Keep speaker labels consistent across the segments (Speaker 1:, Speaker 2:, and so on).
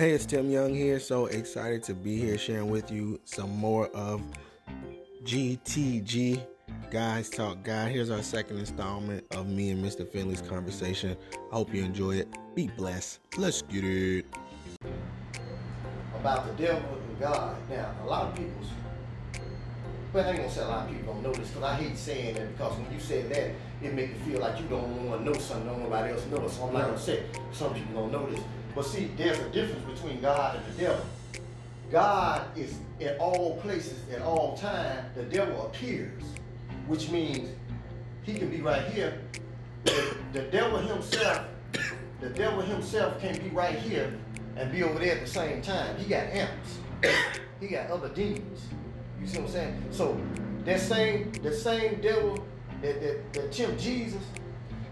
Speaker 1: Hey, it's Tim Young here. So excited to be here sharing with you some more of GTG Guys Talk Guy. Here's our second installment of me and Mr. Finley's conversation. I hope you enjoy it. Be blessed. Let's get it.
Speaker 2: About the devil and God. Now, a lot of people's, but I ain't gonna say a lot of people don't know this because I hate saying that because when you say that, it make you feel like you don't want to know something nobody else knows. So I'm not gonna say some people don't know this. But see, there's a difference between God and the devil. God is at all places at all time. The devil appears, which means he can be right here. The, the devil himself, the devil himself can be right here and be over there at the same time. He got imps. he got other demons. You see what I'm saying? So that same the same devil that, that, that tempt Jesus,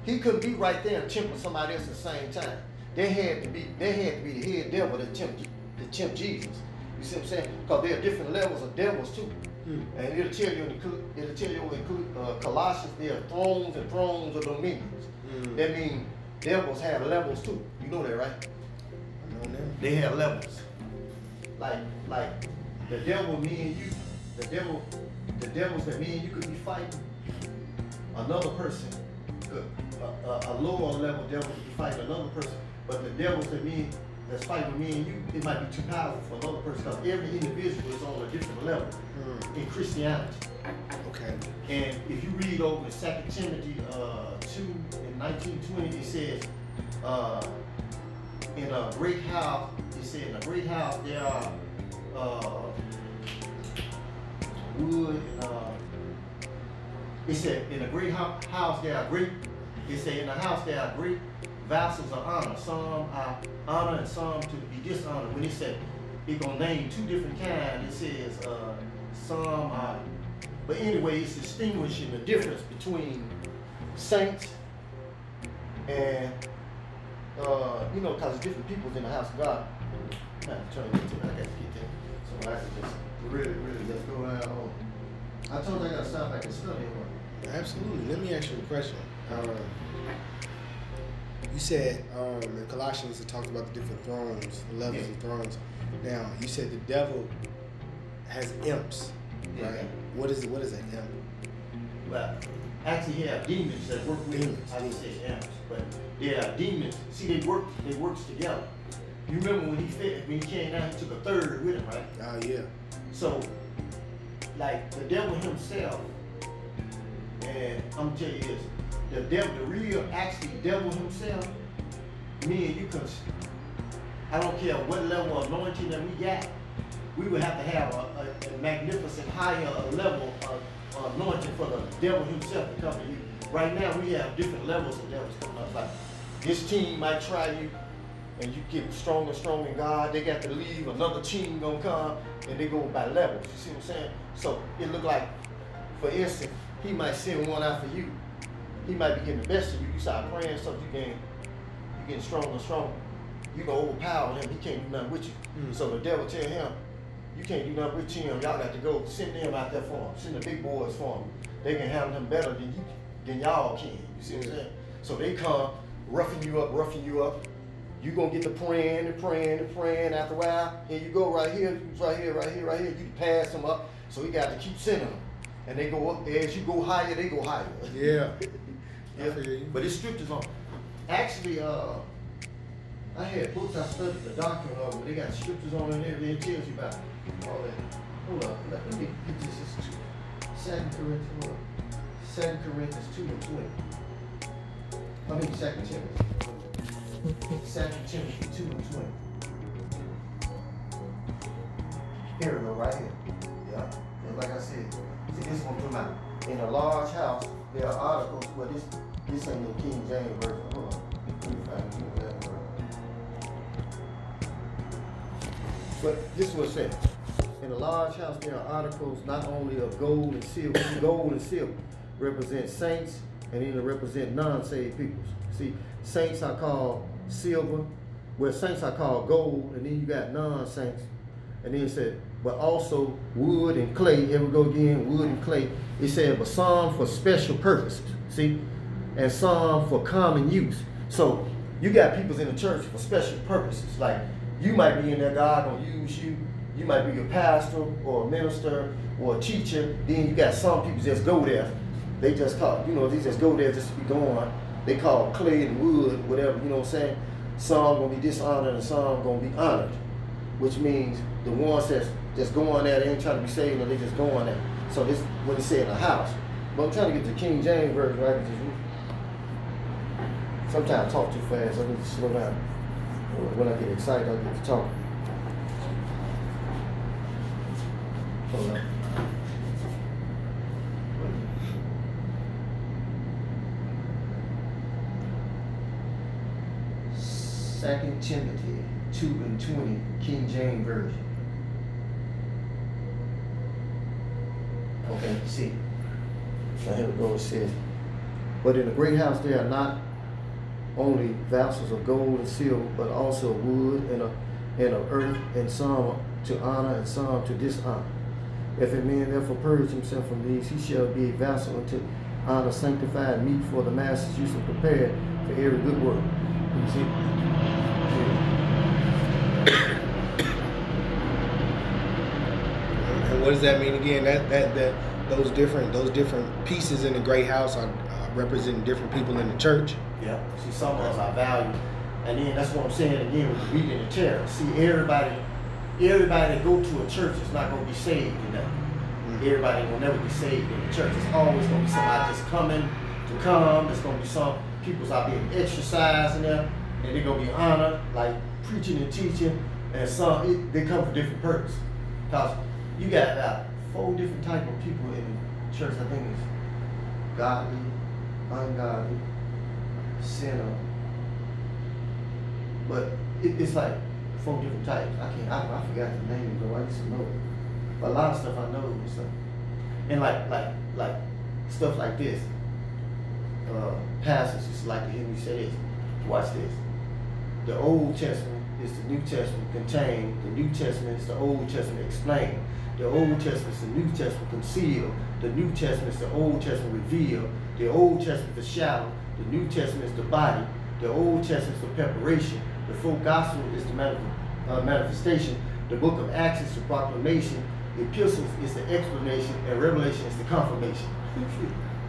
Speaker 2: he couldn't be right there and tempting somebody else at the same time. They had to be they had to be the head devil that tempt that tempt Jesus. You see what I'm saying? Because there are different levels of devils too. Mm. And it'll tell you in the, it'll tell you in uh, Colossians there are thrones and thrones of dominions. Mm. That means devils have levels too. You know that, right? I know that. They have levels. Like like the devil, me and you, the devil, the devils that me and you could be fighting. Another person, a, a, a lower level devil could be fighting another person but the devils that me that's fighting me and you, it might be too powerful for another person because every individual is on a different level mm. in Christianity.
Speaker 1: Okay.
Speaker 2: And if you read over in 2 Timothy uh, 2 in 1920, it says, uh, in a great house, it said in a great house there are uh, wood and uh, it said in a great house there are great, it said in a house there are great vassals of honor. Some are honor and some to be dishonored. When it said it gonna name two different kinds, it says uh, some are. But anyway, it's distinguishing the difference between saints and uh, you know, because different peoples in the house of God. I'm trying to get to I got to get there. So I can just really, really just go around home. I told you I got to stop back and study.
Speaker 1: Absolutely. Let me ask you a question. Uh, you said um, in Colossians it talks about the different thrones, the levels yeah. of thrones. Now you said the devil has imps, right? Yeah. What is what is an imp?
Speaker 2: Well, actually, he have demons that work with demons. I didn't say imps, but yeah, demons. See, they work. They works together. You remember when he fed, when he came down, he took a third with him, right?
Speaker 1: Oh yeah.
Speaker 2: So, like the devil himself, and I'm tell you this the devil, the real, actually devil himself, me and you can, I don't care what level of anointing that we got, we would have to have a, a, a magnificent higher level of anointing for the devil himself to come to you. Right now, we have different levels of devils coming up. Like this team might try you, and you get stronger and stronger in God. They got to leave. Another team gonna come, and they go by levels. You see what I'm saying? So it look like, for instance, he might send one out for you, he might be getting the best of you. You start praying something, you getting you getting stronger and stronger. You gonna overpower him. He can't do nothing with you. Mm. So the devil tell him, you can't do nothing with him. Y'all got to go send them out there for him. Send the big boys for him. They can handle him better than you than y'all can. You see what I'm saying? So they come roughing you up, roughing you up. You gonna get to praying and praying and praying. After a while, here you go right here, right here, right here, right here. You pass them up. So he got to keep sending them. And they go up as you go higher, they go higher.
Speaker 1: Yeah.
Speaker 2: Yeah. But it's scriptures on. Actually, uh, I had books I studied the doctrine of, but they got scriptures on in there. It tells you about all that. Hold up, let me get this. This is Second Corinthians, Second Corinthians two and twenty. I mean Second Timothy. Second Timothy two and twenty. Here we go, right here. Yeah. And like I said, see this one come out in a large house there are articles, well, this this ain't the King James version. Hold on. But this was said. In a large house, there are articles not only of gold and silver. gold and silver represent saints, and then represent non-saved peoples. See, saints are called silver, well, saints are called gold, and then you got non-saints. And then it said, but also wood and clay. Here we go again, wood and clay. It said, but some for special purposes, see? And some for common use. So you got people in the church for special purposes. Like You might be in there, God gonna use you. You might be a pastor or a minister or a teacher. Then you got some people just go there. They just call, you know, they just go there just to be going. They call clay and wood, whatever, you know what I'm saying? Some gonna be dishonored and some gonna be honored. Which means the ones that's just going there, they ain't trying to be saved, and they just going there. So this what it said in the house. But I'm trying to get the King James version right. Sometimes I talk too fast. I need to slow down. When I get excited, I get to talk. Hold on. Second Timothy two and twenty, King James version. Okay, see. Now here we go. It says, "But in the great house there are not only vessels of gold and silver, but also wood and of, and of earth, and some to honor and some to dishonor. If a man therefore purge himself from these, he shall be a vessel unto honor, sanctified, meat for the master's use, and prepared for every good work." You see?
Speaker 1: And what does that mean again? That that that those different those different pieces in the great house are uh, representing different people in the church.
Speaker 2: Yeah. See, some of us are valued, and then that's what I'm saying again with the reading the terror. See, everybody, everybody that go to a church is not gonna be saved in that. Everybody will never be saved in the church. It's always gonna be somebody just coming to come. It's gonna be some people's out being exercised in there, and they're gonna be honored, like preaching and teaching, and some it, they come for different purpose. Cause you got about four different type of people in the church. I think it's godly, ungodly, sinner. But it, it's like four different types. I can't. I, I forgot the name though. I used to know it. But a lot of stuff I know and stuff. And like like like stuff like this. Uh, pastors to like to hear me say this. Watch this. The Old Testament is the New Testament contained. The New Testament is the Old Testament explained. The Old Testament is the New Testament concealed. The New Testament is the Old Testament revealed. The Old Testament is the shadow. The New Testament is the body. The Old Testament is the preparation. The full gospel is the manif- uh, manifestation. The book of Acts is the proclamation. The epistles is the explanation. And Revelation is the confirmation.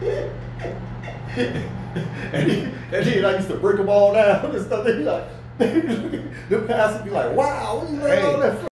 Speaker 2: and, he, and then I used to break them all down and stuff. They be like, the pastor be like, wow, where you learn all that from?